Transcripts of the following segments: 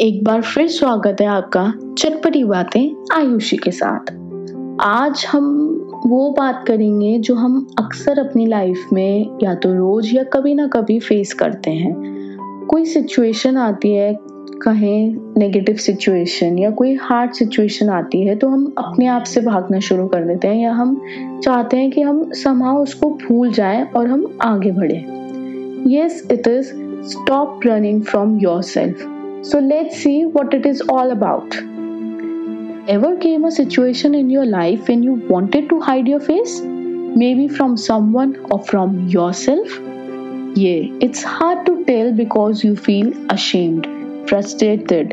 एक बार फिर स्वागत है आपका चटपटी बातें आयुषी के साथ। आज हम वो बात करेंगे जो हम अक्सर अपनी लाइफ में या तो रोज या कभी ना कभी फेस करते हैं। कोई सिचुएशन आती है, कहें नेगेटिव सिचुएशन या कोई हार्ड सिचुएशन आती है तो हम अपने आप से भागना शुरू कर देते हैं या हम चाहते हैं कि हम समाव उसको भूल जाएँ और हम आगे बढ़ें। Yes it is stop running from yourself So let's see what it is all about. Ever came a situation in your life when you wanted to hide your face? Maybe from someone or from yourself? Yeah, it's hard to tell because you feel ashamed, frustrated,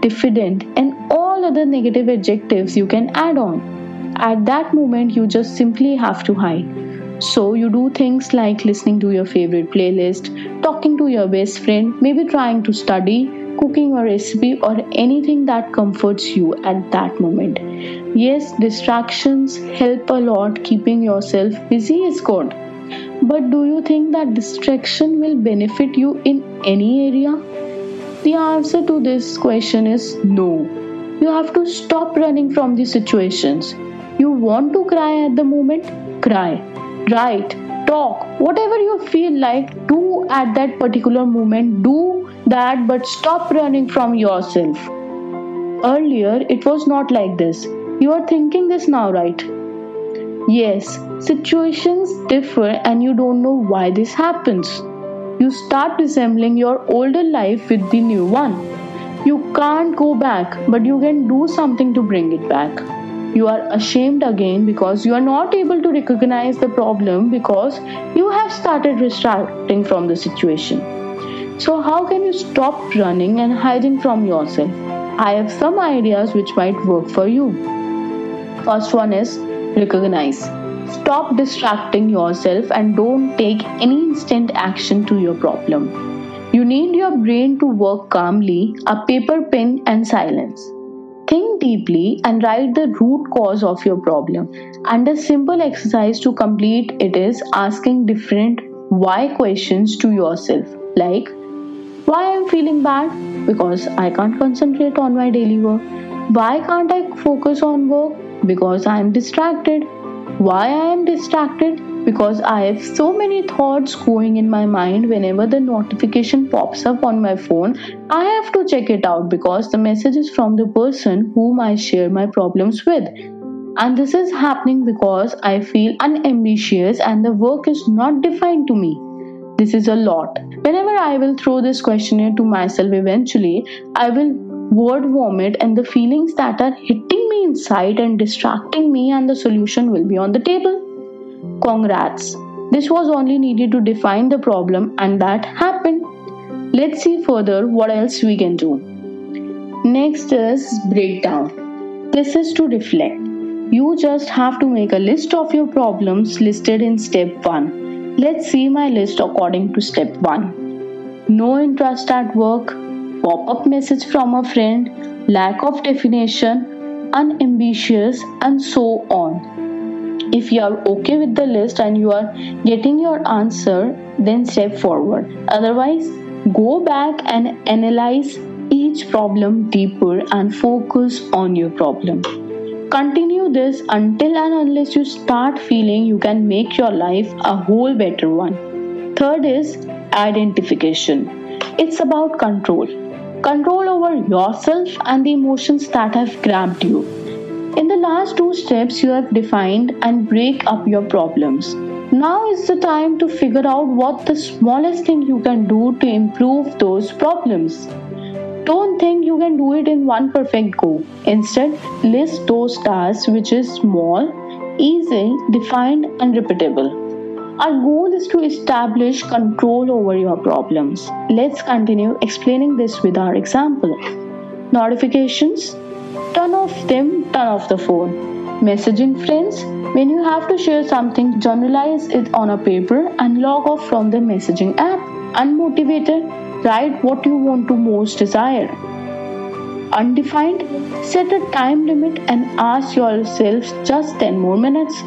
diffident, and all other negative adjectives you can add on. At that moment, you just simply have to hide. So, you do things like listening to your favorite playlist, talking to your best friend, maybe trying to study, cooking a recipe or anything that comforts you at that moment. Yes, distractions help a lot. Keeping yourself busy is good. But do you think that distraction will benefit you in any area? The answer to this question is no. You have to stop running from the situations. You want to cry at the moment? Cry. Write. Talk. Whatever you feel like, do at that particular moment. Do that, but stop running from yourself. Earlier, it was not like this. You are thinking this now, right? Yes, situations differ and you don't know why this happens. You start resembling your older life with the new one. You can't go back, but you can do something to bring it back. You are ashamed again because you are not able to recognize the problem because you have started distracting from the situation. So, how can you stop running and hiding from yourself? I have some ideas which might work for you. First one is recognize. Stop distracting yourself and don't take any instant action to your problem. You need your brain to work calmly, a paper, pen, and silence. Think deeply and write the root cause of your problem. And a simple exercise to complete it is asking different why questions to yourself, like why I'm feeling bad? Because I can't concentrate on my daily work. Why can't I focus on work? Because I am distracted. Why I am distracted? Because I have so many thoughts going in my mind whenever the notification pops up on my phone. I have to check it out because the message is from the person whom I share my problems with. And this is happening because I feel unambitious and the work is not defined to me. This is a lot. Whenever I will throw this questionnaire to myself eventually, I will word vomit and the feelings that are hitting me inside and distracting me, and the solution will be on the table. Congrats. This was only needed to define the problem, and that happened. Let's see further what else we can do. Next is breakdown. This is to reflect. You just have to make a list of your problems listed in step 1 Let's see my list according to step 1. No interest at work, pop up message from a friend, lack of definition, unambitious, and so on. If you are okay with the list and you are getting your answer, then step forward. Otherwise, go back and analyze each problem deeper and focus on your problem. Continue this until and unless you start feeling you can make your life a whole better one. Third is identification. It's about control. Control over yourself and the emotions that have grabbed you. In the last two steps, you have defined and break up your problems. Now is the time to figure out what the smallest thing you can do to improve those problems. Don't think can do it in one perfect go. Instead, list those tasks which is small, easy, defined, and repeatable. Our goal is to establish control over your problems. Let's continue explaining this with our example. Notifications turn off them, turn off the phone. Messaging friends when you have to share something, journalize it on a paper and log off from the messaging app. Unmotivated, Write what you want to most desire. Undefined, set a time limit and ask yourselves just 10 more minutes.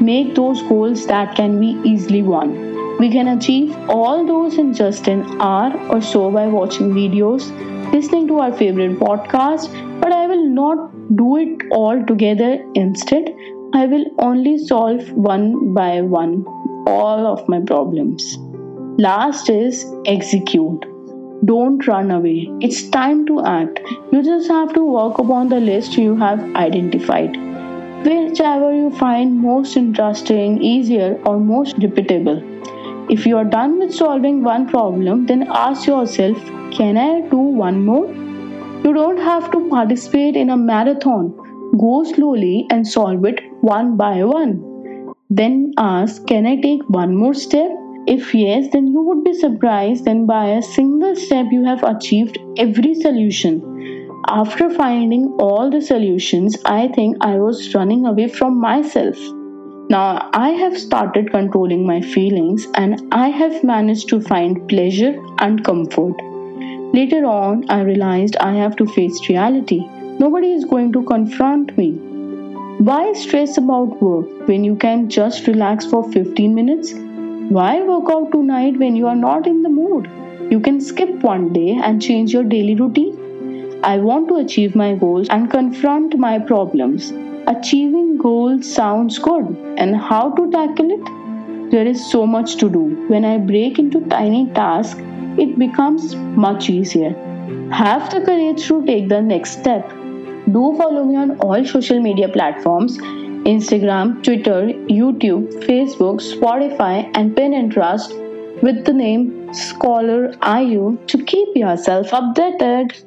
Make those goals that can be easily won. We can achieve all those in just an hour or so by watching videos, listening to our favorite podcast, but I will not do it all together. Instead, I will only solve one by one all of my problems. Last is execute. Don't run away. It's time to act. You just have to work upon the list you have identified. Whichever you find most interesting, easier, or most repeatable. If you are done with solving one problem, then ask yourself can I do one more? You don't have to participate in a marathon. Go slowly and solve it one by one. Then ask Can I take one more step? If yes, then you would be surprised then by a single step you have achieved every solution. After finding all the solutions, I think I was running away from myself. Now I have started controlling my feelings and I have managed to find pleasure and comfort. Later on, I realized I have to face reality. Nobody is going to confront me. Why stress about work when you can just relax for 15 minutes? Why work out tonight when you are not in the mood? You can skip one day and change your daily routine. I want to achieve my goals and confront my problems. Achieving goals sounds good, and how to tackle it? There is so much to do. When I break into tiny tasks, it becomes much easier. Have the courage to take the next step. Do follow me on all social media platforms Instagram, Twitter, YouTube, Facebook, Spotify, and Pinterest with the name Scholar IU to keep yourself updated.